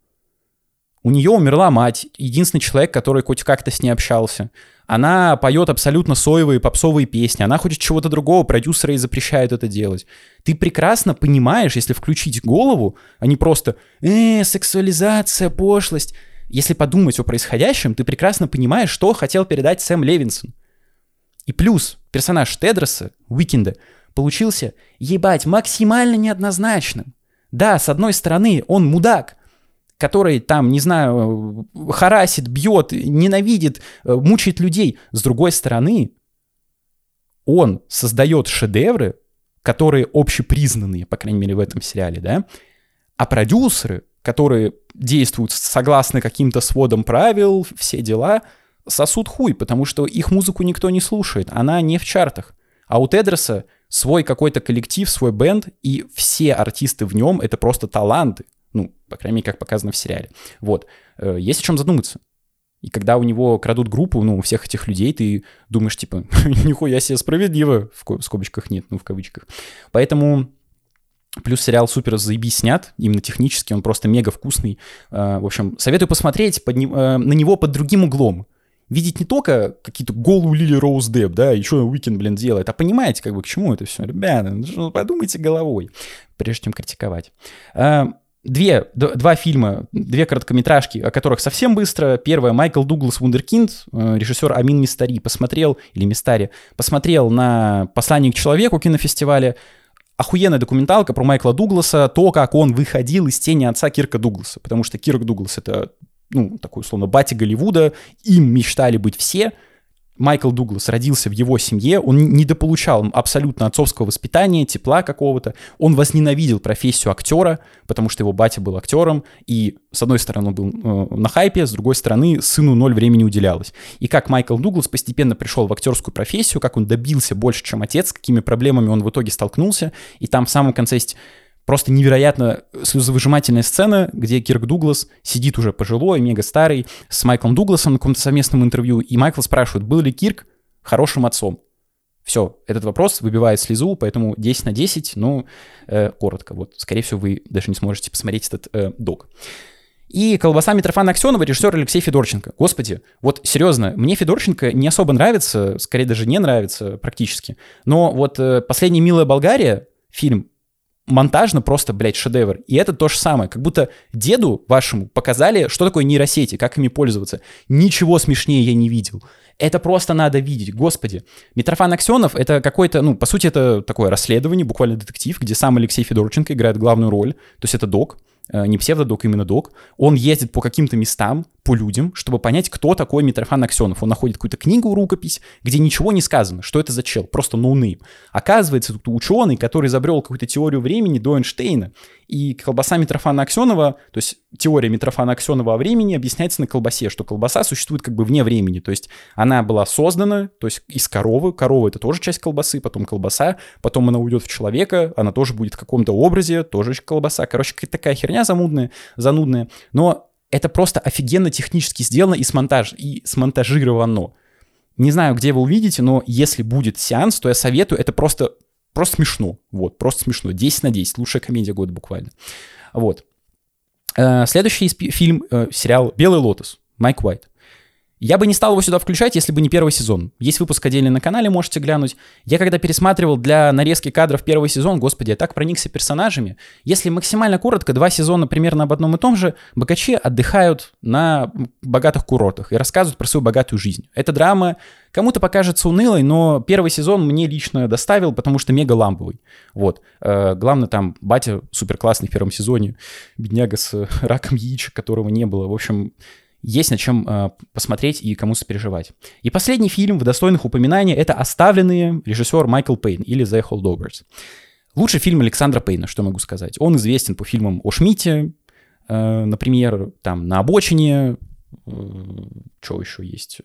У нее умерла мать, единственный человек, который хоть как-то с ней общался. Она поет абсолютно соевые попсовые песни, она хочет чего-то другого, продюсеры ей запрещают это делать. Ты прекрасно понимаешь, если включить голову, а не просто «э, сексуализация, пошлость». Если подумать о происходящем, ты прекрасно понимаешь, что хотел передать Сэм Левинсон. И плюс персонаж Тедроса, Уикенда, получился, ебать, максимально неоднозначным. Да, с одной стороны, он мудак, который там, не знаю, харасит, бьет, ненавидит, э, мучает людей. С другой стороны, он создает шедевры, которые общепризнанные, по крайней мере, в этом сериале, да, а продюсеры, которые действуют согласно каким-то сводам правил, все дела, сосут хуй, потому что их музыку никто не слушает, она не в чартах. А у Тедроса свой какой-то коллектив, свой бенд, и все артисты в нем — это просто таланты. Ну, по крайней мере, как показано в сериале. Вот. Э, есть о чем задуматься. И когда у него крадут группу, ну, у всех этих людей, ты думаешь, типа, нихуя себе справедливо, в скобочках нет, ну, в кавычках. Поэтому Плюс сериал супер заебись снят, именно технически, он просто мега вкусный. Э, в общем, советую посмотреть под, э, на него под другим углом. Видеть не только какие-то голую Лили Роуз Депп, да, еще Уикенд, блин, делает, а понимаете, как бы, к чему это все. Ребята, ну, подумайте головой, прежде чем критиковать. Две, два фильма, две короткометражки, о которых совсем быстро. Первое, Майкл Дуглас Вундеркинд, э, режиссер Амин Мистари, посмотрел, или Мистари, посмотрел на «Послание к человеку» кинофестиваля. Охуенная документалка про Майкла Дугласа, то, как он выходил из тени отца Кирка Дугласа. Потому что Кирк Дуглас — это, ну, такой, условно, батя Голливуда, им мечтали быть все — Майкл Дуглас родился в его семье, он недополучал абсолютно отцовского воспитания, тепла какого-то, он возненавидел профессию актера, потому что его батя был актером, и с одной стороны он был э, на хайпе, с другой стороны сыну ноль времени уделялось. И как Майкл Дуглас постепенно пришел в актерскую профессию, как он добился больше, чем отец, какими проблемами он в итоге столкнулся, и там в самом конце есть Просто невероятно слезовыжимательная сцена, где Кирк Дуглас сидит уже пожилой, мега старый, с Майклом Дугласом на каком-то совместном интервью, и Майкл спрашивает, был ли Кирк хорошим отцом? Все, этот вопрос выбивает слезу, поэтому 10 на 10, ну, э, коротко. Вот, скорее всего, вы даже не сможете посмотреть этот э, док. И «Колбаса Митрофана Аксенова» режиссер Алексей Федорченко. Господи, вот серьезно, мне Федорченко не особо нравится, скорее даже не нравится практически. Но вот э, «Последняя милая Болгария», фильм, монтажно просто, блядь, шедевр. И это то же самое. Как будто деду вашему показали, что такое нейросети, как ими пользоваться. Ничего смешнее я не видел. Это просто надо видеть, господи. Митрофан Аксенов — это какой-то, ну, по сути, это такое расследование, буквально детектив, где сам Алексей Федорченко играет главную роль. То есть это док, э, не псевдодок, именно док. Он ездит по каким-то местам, по людям, чтобы понять, кто такой Митрофан Аксенов. Он находит какую-то книгу, рукопись, где ничего не сказано, что это за чел, просто ноунейм. Оказывается, тут ученый, который изобрел какую-то теорию времени до Эйнштейна, и колбаса Митрофана Аксенова, то есть теория Митрофана Аксенова о времени объясняется на колбасе, что колбаса существует как бы вне времени, то есть она была создана, то есть из коровы, корова это тоже часть колбасы, потом колбаса, потом она уйдет в человека, она тоже будет в каком-то образе, тоже колбаса. Короче, какая-то такая херня замудная, занудная, но это просто офигенно технически сделано и, смонтаж, и смонтажировано. Не знаю, где вы увидите, но если будет сеанс, то я советую, это просто, просто смешно. Вот, просто смешно. 10 на 10, лучшая комедия года буквально. Вот. Э, следующий фильм, э, сериал «Белый лотос», Майк Уайт. Я бы не стал его сюда включать, если бы не первый сезон. Есть выпуск отдельный на канале, можете глянуть. Я когда пересматривал для нарезки кадров первый сезон, господи, я так проникся персонажами. Если максимально коротко, два сезона примерно об одном и том же, богачи отдыхают на богатых курортах и рассказывают про свою богатую жизнь. Это драма, кому-то покажется унылой, но первый сезон мне лично доставил, потому что мега ламповый. Вот. Э, главное, там батя супер классный в первом сезоне, бедняга с раком яичек, которого не было. В общем, есть над чем э, посмотреть и кому сопереживать. И последний фильм в достойных упоминаний — это «Оставленные» режиссер Майкл Пейн или «The Holdovers». Лучший фильм Александра Пейна, что могу сказать. Он известен по фильмам о Шмите, э, например, там «На обочине», э, что еще есть?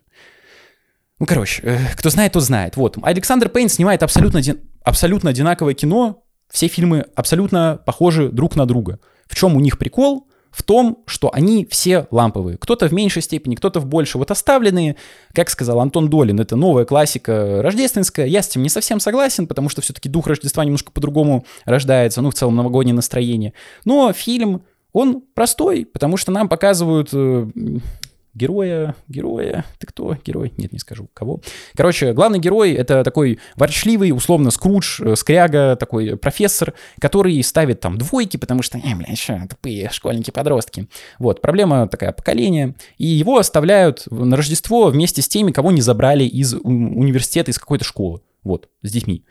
Ну, короче, э, кто знает, тот знает. Вот, Александр Пейн снимает абсолютно, абсолютно одинаковое кино, все фильмы абсолютно похожи друг на друга. В чем у них прикол? В том, что они все ламповые. Кто-то в меньшей степени, кто-то в большей. Вот оставленные, как сказал Антон Долин, это новая классика рождественская. Я с этим не совсем согласен, потому что все-таки дух Рождества немножко по-другому рождается, ну, в целом новогоднее настроение. Но фильм, он простой, потому что нам показывают э, героя, героя, ты кто? Герой? Нет, не скажу, кого. Короче, главный герой — это такой ворчливый, условно, скрудж, э, скряга, такой профессор, который ставит там двойки, потому что, э, бля, что, тупые школьники-подростки. Вот, проблема такая, поколение. И его оставляют на Рождество вместе с теми, кого не забрали из университета, из какой-то школы. Вот, с детьми.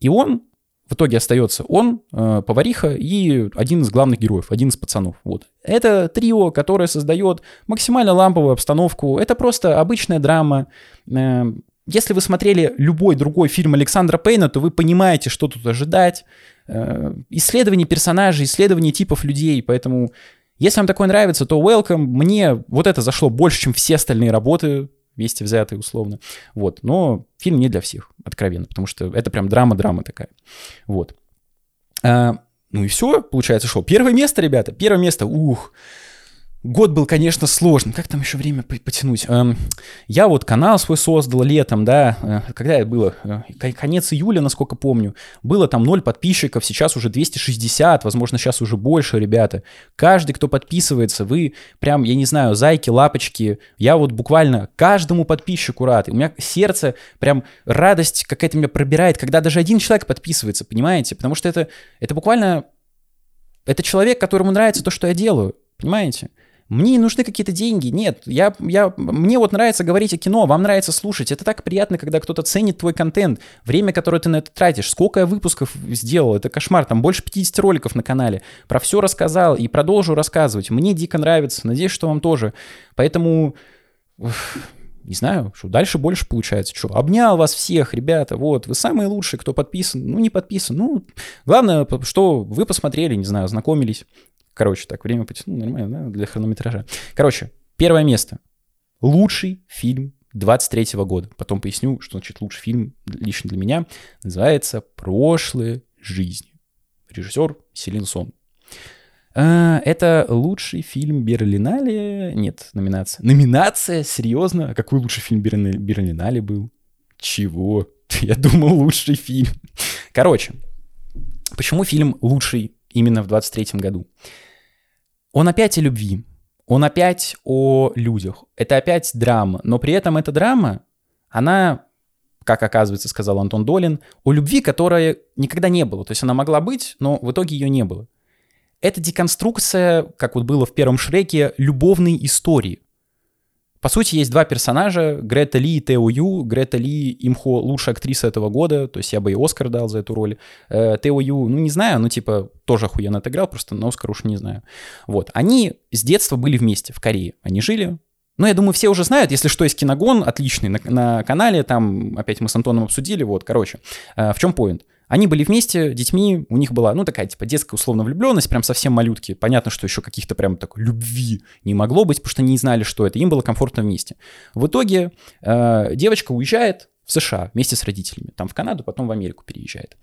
И он в итоге остается он, э, повариха и один из главных героев, один из пацанов. Вот. Это трио, которое создает максимально ламповую обстановку. Это просто обычная драма. Э, если вы смотрели любой другой фильм Александра Пейна, то вы понимаете, что тут ожидать. Э, исследование персонажей, исследование типов людей. Поэтому, если вам такое нравится, то welcome. Мне вот это зашло больше, чем все остальные работы вместе взятые условно. Вот. Но фильм не для всех, откровенно, потому что это прям драма-драма такая. Вот. А, ну и все, получается, что первое место, ребята, первое место, ух, Год был, конечно, сложным. Как там еще время потянуть? Эм, я вот канал свой создал летом, да, э, когда это было? Э, конец июля, насколько помню. Было там 0 подписчиков, сейчас уже 260, возможно, сейчас уже больше, ребята. Каждый, кто подписывается, вы прям, я не знаю, зайки, лапочки. Я вот буквально каждому подписчику рад. И у меня сердце, прям радость какая-то меня пробирает, когда даже один человек подписывается, понимаете? Потому что это, это буквально... Это человек, которому нравится то, что я делаю, понимаете? Мне не нужны какие-то деньги. Нет, я, я, мне вот нравится говорить о кино, вам нравится слушать. Это так приятно, когда кто-то ценит твой контент, время, которое ты на это тратишь. Сколько я выпусков сделал, это кошмар. Там больше 50 роликов на канале. Про все рассказал и продолжу рассказывать. Мне дико нравится, надеюсь, что вам тоже. Поэтому... не знаю, что дальше больше получается. Что, обнял вас всех, ребята, вот, вы самые лучшие, кто подписан, ну, не подписан, ну, главное, что вы посмотрели, не знаю, знакомились, Короче, так, время потянуло нормально, да, для хронометража. Короче, первое место. Лучший фильм 23 года. Потом поясню, что значит лучший фильм лично для меня. Называется «Прошлые жизни». Режиссер Селин Сон. А, это лучший фильм Берлинале. Нет, номинация. Номинация? Серьезно? А какой лучший фильм Берлинале был? Чего? Я думал, лучший фильм. Короче, почему фильм лучший именно в 23 году? Он опять о любви, он опять о людях. Это опять драма, но при этом эта драма, она, как оказывается, сказал Антон Долин, о любви, которая никогда не было. То есть она могла быть, но в итоге ее не было. Это деконструкция, как вот было в первом Шреке, любовной истории. По сути, есть два персонажа, Грета Ли и Тео Ю. Грета Ли, имхо, лучшая актриса этого года, то есть я бы и Оскар дал за эту роль. Э, Тео Ю, ну не знаю, ну типа тоже охуенно отыграл, просто на Оскар уж не знаю. Вот, они с детства были вместе в Корее. Они жили, Ну, я думаю, все уже знают, если что, есть киногон отличный на, на канале, там опять мы с Антоном обсудили, вот, короче, э, в чем поинт? Они были вместе, детьми, у них была, ну, такая, типа, детская условно влюбленность, прям совсем малютки. Понятно, что еще каких-то прям так любви не могло быть, потому что они не знали, что это. Им было комфортно вместе. В итоге э, девочка уезжает в США вместе с родителями. Там в Канаду, потом в Америку переезжает.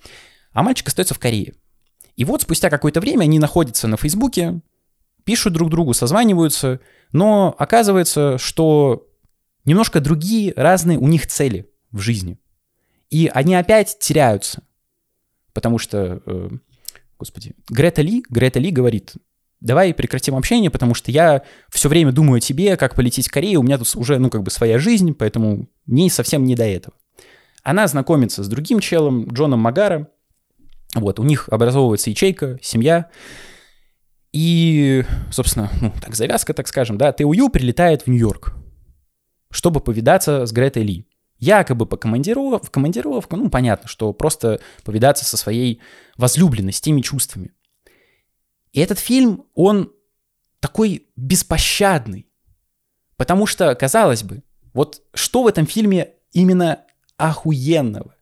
А мальчик остается в Корее. И вот спустя какое-то время они находятся на Фейсбуке, пишут друг другу, созваниваются, но оказывается, что немножко другие, разные у них цели в жизни. И они опять теряются. Потому что, э, господи, Грета Ли, Грета Ли говорит, давай прекратим общение, потому что я все время думаю о тебе, как полететь в Корею, у меня тут уже, ну, как бы своя жизнь, поэтому мне совсем не до этого. Она знакомится с другим челом, Джоном Магара, вот, у них образовывается ячейка, семья, и, собственно, ну, так завязка, так скажем, да, ТУЮ прилетает в Нью-Йорк, чтобы повидаться с Гретой Ли. Якобы по командиров, командировку, ну, понятно, что просто повидаться со своей возлюбленной, с теми чувствами. И этот фильм, он такой беспощадный. Потому что, казалось бы, вот что в этом фильме именно охуенного?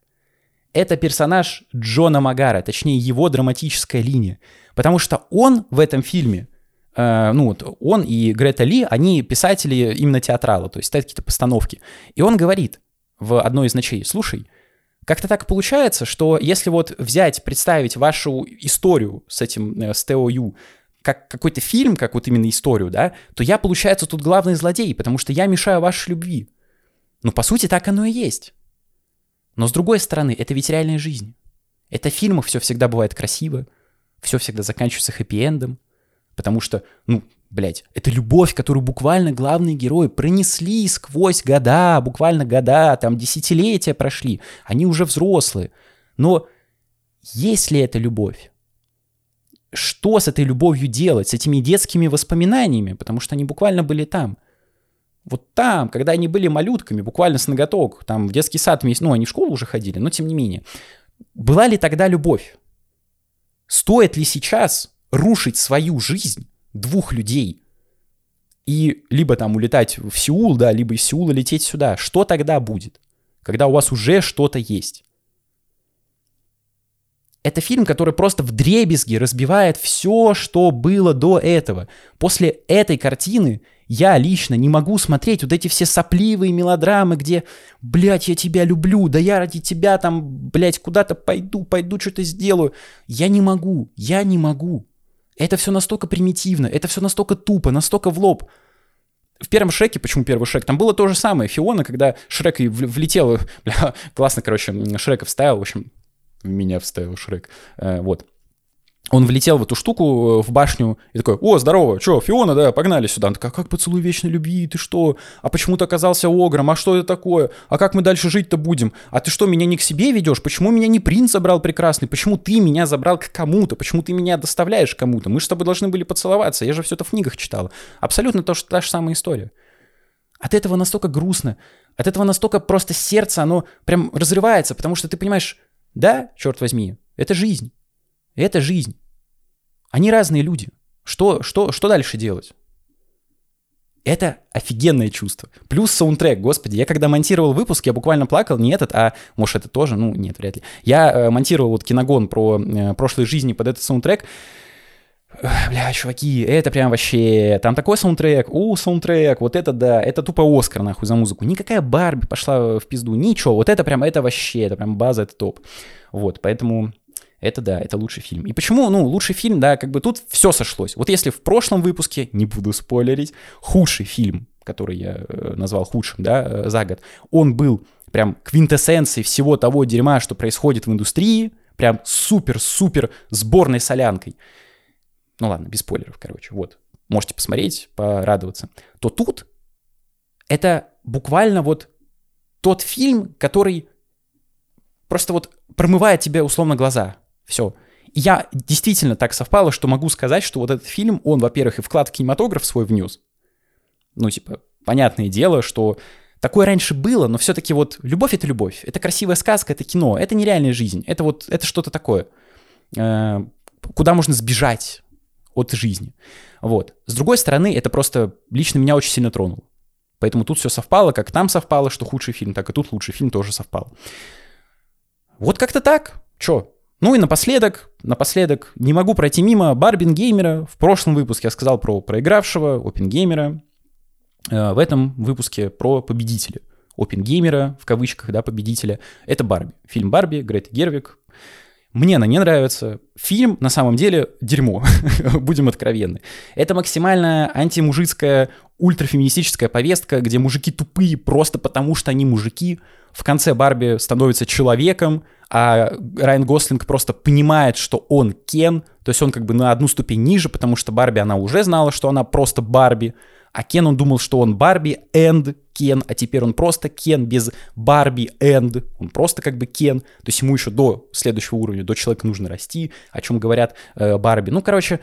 Это персонаж Джона Магара, точнее его драматическая линия. Потому что он в этом фильме, э, ну вот он и Грета Ли, они писатели именно театрала, то есть ставят какие-то постановки. И он говорит в одной из ночей, слушай, как-то так получается, что если вот взять, представить вашу историю с этим, э, с ТОЮ, как какой-то фильм, как вот именно историю, да, то я, получается, тут главный злодей, потому что я мешаю вашей любви. Ну, по сути, так оно и есть. Но с другой стороны, это ведь реальная жизнь. Это в фильмах все всегда бывает красиво, все всегда заканчивается хэппи-эндом, потому что, ну, блядь, это любовь, которую буквально главные герои пронесли сквозь года, буквально года, там десятилетия прошли, они уже взрослые. Но есть ли это любовь? Что с этой любовью делать, с этими детскими воспоминаниями, потому что они буквально были там. Вот там, когда они были малютками, буквально с ноготок, там в детский сад, ну, они в школу уже ходили, но тем не менее. Была ли тогда любовь? Стоит ли сейчас рушить свою жизнь двух людей и либо там улетать в Сеул, да, либо из Сеула лететь сюда? Что тогда будет, когда у вас уже что-то есть? Это фильм, который просто в дребезги разбивает все, что было до этого. После этой картины я лично не могу смотреть вот эти все сопливые мелодрамы, где, блядь, я тебя люблю, да я ради тебя там, блядь, куда-то пойду, пойду что-то сделаю. Я не могу, я не могу. Это все настолько примитивно, это все настолько тупо, настолько в лоб. В первом Шреке, почему первый Шрек, там было то же самое. Фиона, когда Шрек влетел, бля, классно, короче, Шрека вставил, в общем, меня вставил Шрек, э, вот он влетел в эту штуку, э, в башню, и такой, о, здорово, что, Фиона, да, погнали сюда. Он такой, как поцелуй вечной любви, ты что? А почему ты оказался огром? А что это такое? А как мы дальше жить-то будем? А ты что, меня не к себе ведешь? Почему меня не принц забрал прекрасный? Почему ты меня забрал к кому-то? Почему ты меня доставляешь кому-то? Мы же с тобой должны были поцеловаться, я же все это в книгах читал. Абсолютно то, что та же самая история. От этого настолько грустно, от этого настолько просто сердце, оно прям разрывается, потому что ты понимаешь, да, черт возьми, это жизнь. Это жизнь. Они разные люди. Что, что, что дальше делать? Это офигенное чувство. Плюс саундтрек, господи, я когда монтировал выпуск, я буквально плакал, не этот, а, может, это тоже, ну, нет, вряд ли. Я э, монтировал вот киногон про э, прошлой жизни под этот саундтрек. Бля, чуваки, это прям вообще... Там такой саундтрек, у, саундтрек, вот это да, это тупо Оскар, нахуй, за музыку. Никакая Барби пошла в пизду, ничего, вот это прям, это вообще, это прям база, это топ. Вот, поэтому это да, это лучший фильм. И почему, ну, лучший фильм, да, как бы тут все сошлось. Вот если в прошлом выпуске, не буду спойлерить, худший фильм, который я э, назвал худшим, да, э, за год, он был прям квинтэссенцией всего того дерьма, что происходит в индустрии, прям супер-супер сборной солянкой. Ну ладно, без спойлеров, короче, вот. Можете посмотреть, порадоваться. То тут это буквально вот тот фильм, который просто вот промывает тебе условно глаза. Все. я действительно так совпало, что могу сказать, что вот этот фильм, он, во-первых, и вклад в кинематограф свой внес. Ну, типа, понятное дело, что такое раньше было, но все-таки вот любовь — это любовь. Это красивая сказка, это кино, это нереальная жизнь. Это вот, это что-то такое, э, куда можно сбежать от жизни. Вот. С другой стороны, это просто лично меня очень сильно тронуло. Поэтому тут все совпало, как там совпало, что худший фильм, так и тут лучший фильм тоже совпал. Вот как-то так. Чё? Ну и напоследок, напоследок, не могу пройти мимо Барбингеймера. В прошлом выпуске я сказал про проигравшего, Опенгеймера. Э, в этом выпуске про победителя. Опенгеймера, в кавычках, да, победителя. Это Барби. Фильм Барби, Грета Гервик. Мне она не нравится. Фильм, на самом деле, дерьмо. Будем откровенны. Это максимально антимужицкая, ультрафеминистическая повестка, где мужики тупые просто потому, что они мужики. В конце Барби становится человеком, а Райан Гослинг просто понимает, что он Кен, то есть он как бы на одну ступень ниже, потому что Барби, она уже знала, что она просто Барби, а Кен, он думал, что он Барби and Кен, а теперь он просто Кен без Барби and, он просто как бы Кен, то есть ему еще до следующего уровня, до человека нужно расти, о чем говорят э, Барби. Ну, короче,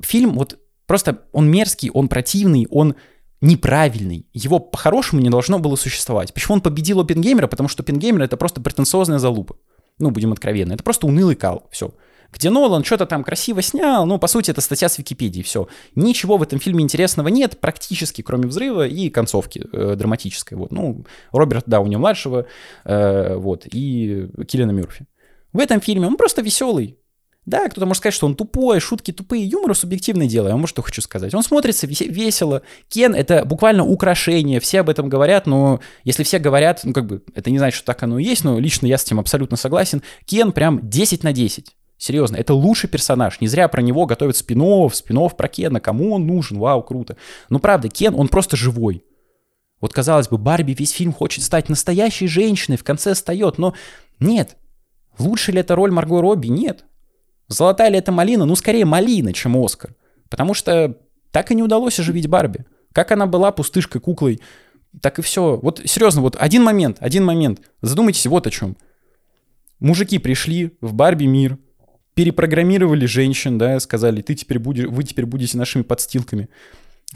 фильм вот просто, он мерзкий, он противный, он неправильный. Его по-хорошему не должно было существовать. Почему он победил Опенгеймера? Потому что Опенгеймер — это просто претенциозная залупа. Ну, будем откровенны. Это просто унылый кал. Все где Нолан что-то там красиво снял, ну, по сути, это статья с Википедии, все. Ничего в этом фильме интересного нет, практически, кроме взрыва и концовки э, драматической, вот, ну, Роберта Дауни-младшего, э, вот, и Киллина Мюрфи. В этом фильме он просто веселый, да, кто-то может сказать, что он тупой, шутки тупые, юмор субъективное дело, я вам что хочу сказать. Он смотрится весело. Кен — это буквально украшение, все об этом говорят, но если все говорят, ну как бы, это не значит, что так оно и есть, но лично я с этим абсолютно согласен. Кен прям 10 на 10. Серьезно, это лучший персонаж. Не зря про него готовят спинов, спинов про Кена. Кому он нужен? Вау, круто. Но правда, Кен, он просто живой. Вот казалось бы, Барби весь фильм хочет стать настоящей женщиной, в конце встает, но нет. Лучше ли это роль Марго Робби? Нет. Золотая ли это малина? Ну, скорее малина, чем Оскар. Потому что так и не удалось оживить Барби. Как она была пустышкой, куклой, так и все. Вот серьезно, вот один момент, один момент. Задумайтесь вот о чем. Мужики пришли в Барби мир, перепрограммировали женщин, да, сказали, ты теперь будешь, вы теперь будете нашими подстилками.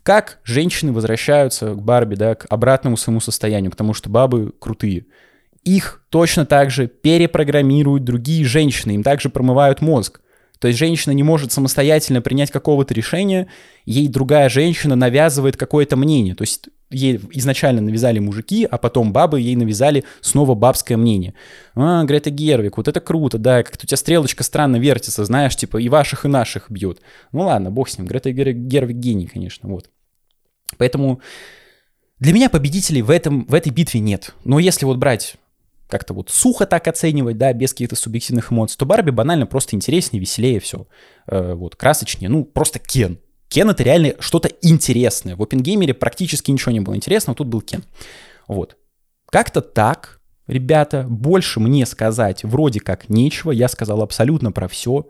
Как женщины возвращаются к Барби, да, к обратному своему состоянию, потому что бабы крутые. Их точно так же перепрограммируют другие женщины, им также промывают мозг. То есть женщина не может самостоятельно принять какого-то решения, ей другая женщина навязывает какое-то мнение. То есть ей изначально навязали мужики, а потом бабы ей навязали снова бабское мнение. А, Грета Гервик, вот это круто, да, как-то у тебя стрелочка странно вертится, знаешь, типа и ваших, и наших бьют. Ну ладно, бог с ним, Грета Гервик гений, конечно, вот. Поэтому для меня победителей в, этом, в этой битве нет. Но если вот брать как-то вот сухо так оценивать, да, без каких-то субъективных эмоций, то Барби банально просто интереснее, веселее все. Э, вот, красочнее, ну, просто Кен. Кен это реально что-то интересное. В Опенгеймере практически ничего не было интересного, тут был Кен. Вот. Как-то так, ребята, больше мне сказать вроде как нечего, я сказал абсолютно про все.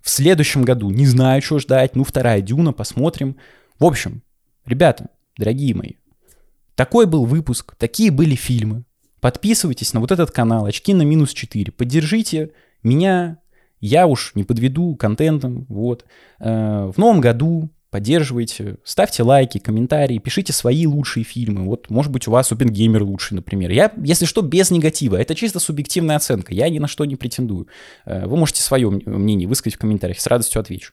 В следующем году не знаю, что ждать, ну вторая Дюна, посмотрим. В общем, ребята, дорогие мои, такой был выпуск, такие были фильмы. Подписывайтесь на вот этот канал «Очки на минус 4». Поддержите меня, я уж не подведу контентом, вот. Э, в новом году поддерживайте, ставьте лайки, комментарии, пишите свои лучшие фильмы. Вот, может быть, у вас Опенгеймер лучший, например. Я, если что, без негатива. Это чисто субъективная оценка. Я ни на что не претендую. Э, вы можете свое мнение высказать в комментариях, с радостью отвечу.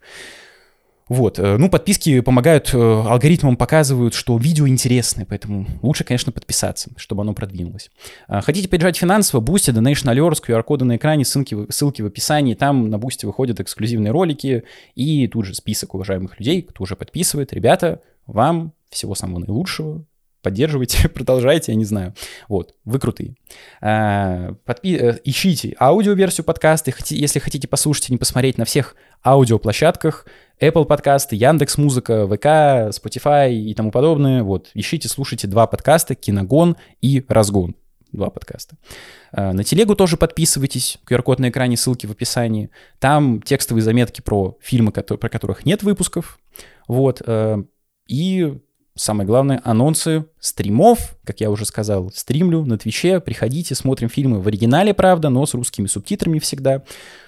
Вот, э, ну, подписки помогают, э, алгоритмам показывают, что видео интересное, поэтому лучше, конечно, подписаться, чтобы оно продвинулось. А, хотите поддержать финансово? Boosty, Donation Alerts, QR-коды на экране, ссылки, ссылки в описании, там на Boosty выходят эксклюзивные ролики и тут же список уважаемых людей, кто уже подписывает. Ребята, вам всего самого наилучшего, поддерживайте, продолжайте, я не знаю. Вот, вы крутые. А, подпи- э, ищите аудиоверсию подкаста, если хотите послушать и не посмотреть на всех аудиоплощадках, Apple подкасты, Яндекс Музыка, ВК, Spotify и тому подобное. Вот, ищите, слушайте два подкаста, Киногон и Разгон. Два подкаста. А, на телегу тоже подписывайтесь, QR-код на экране, ссылки в описании. Там текстовые заметки про фильмы, про которых нет выпусков. Вот. Э, и Самое главное, анонсы стримов, как я уже сказал, стримлю на Твиче, приходите, смотрим фильмы в оригинале, правда, но с русскими субтитрами всегда.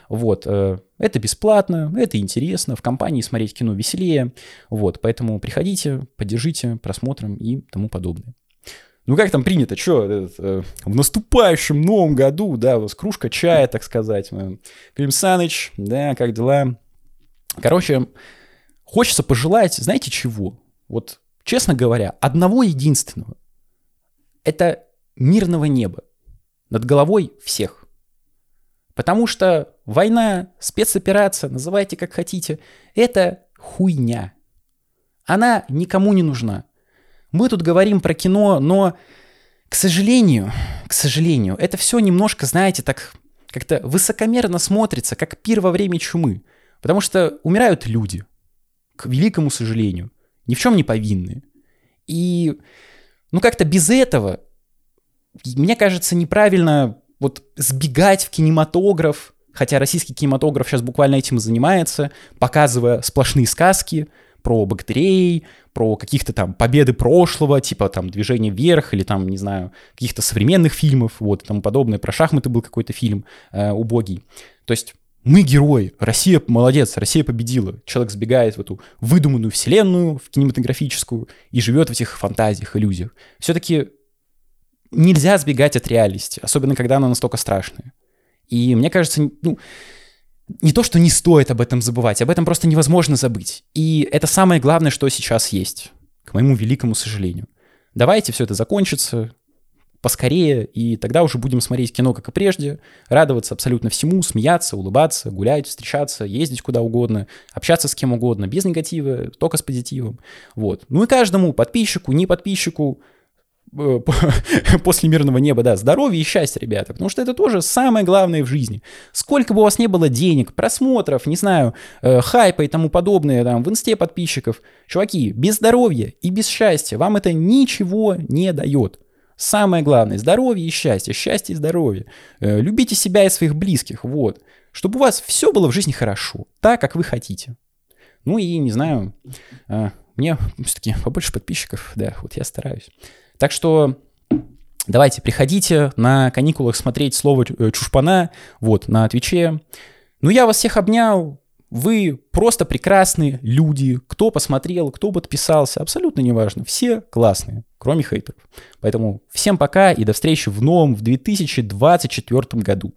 Вот, э, это бесплатно, это интересно, в компании смотреть кино веселее, вот, поэтому приходите, поддержите просмотром и тому подобное. Ну как там принято, что, э, в наступающем новом году, да, у вас кружка чая, так сказать, Клим Саныч, да, как дела? Короче, хочется пожелать, знаете чего? Вот честно говоря, одного единственного. Это мирного неба над головой всех. Потому что война, спецоперация, называйте как хотите, это хуйня. Она никому не нужна. Мы тут говорим про кино, но, к сожалению, к сожалению, это все немножко, знаете, так как-то высокомерно смотрится, как пир во время чумы. Потому что умирают люди, к великому сожалению, ни в чем не повинные. И, ну, как-то без этого, мне кажется, неправильно вот сбегать в кинематограф, хотя российский кинематограф сейчас буквально этим и занимается, показывая сплошные сказки про бактерий, про каких-то там победы прошлого, типа там «Движение вверх» или там, не знаю, каких-то современных фильмов, вот, и тому подобное. Про шахматы был какой-то фильм э, убогий. То есть мы герои, Россия молодец, Россия победила. Человек сбегает в эту выдуманную вселенную, в кинематографическую, и живет в этих фантазиях, иллюзиях. Все-таки нельзя сбегать от реальности, особенно когда она настолько страшная. И мне кажется, ну, не то, что не стоит об этом забывать, об этом просто невозможно забыть. И это самое главное, что сейчас есть, к моему великому сожалению. Давайте все это закончится поскорее, и тогда уже будем смотреть кино, как и прежде, радоваться абсолютно всему, смеяться, улыбаться, гулять, встречаться, ездить куда угодно, общаться с кем угодно, без негатива, только с позитивом. Вот. Ну и каждому подписчику, не подписчику, Э, после мирного неба, да, здоровья и счастья, ребята, потому что это тоже самое главное в жизни. Сколько бы у вас не было денег, просмотров, не знаю, э, хайпа и тому подобное, там, в инсте подписчиков, чуваки, без здоровья и без счастья вам это ничего не дает. Самое главное, здоровье и счастье, счастье и здоровье. Э, любите себя и своих близких, вот. Чтобы у вас все было в жизни хорошо, так, как вы хотите. Ну и, не знаю, э, мне все-таки побольше подписчиков, да, вот я стараюсь. Так что давайте, приходите на каникулах смотреть слово э, Чушпана, вот, на Твиче. Ну, я вас всех обнял, вы просто прекрасные люди. Кто посмотрел, кто подписался, абсолютно неважно. Все классные, кроме хейтеров. Поэтому всем пока и до встречи в новом, в 2024 году.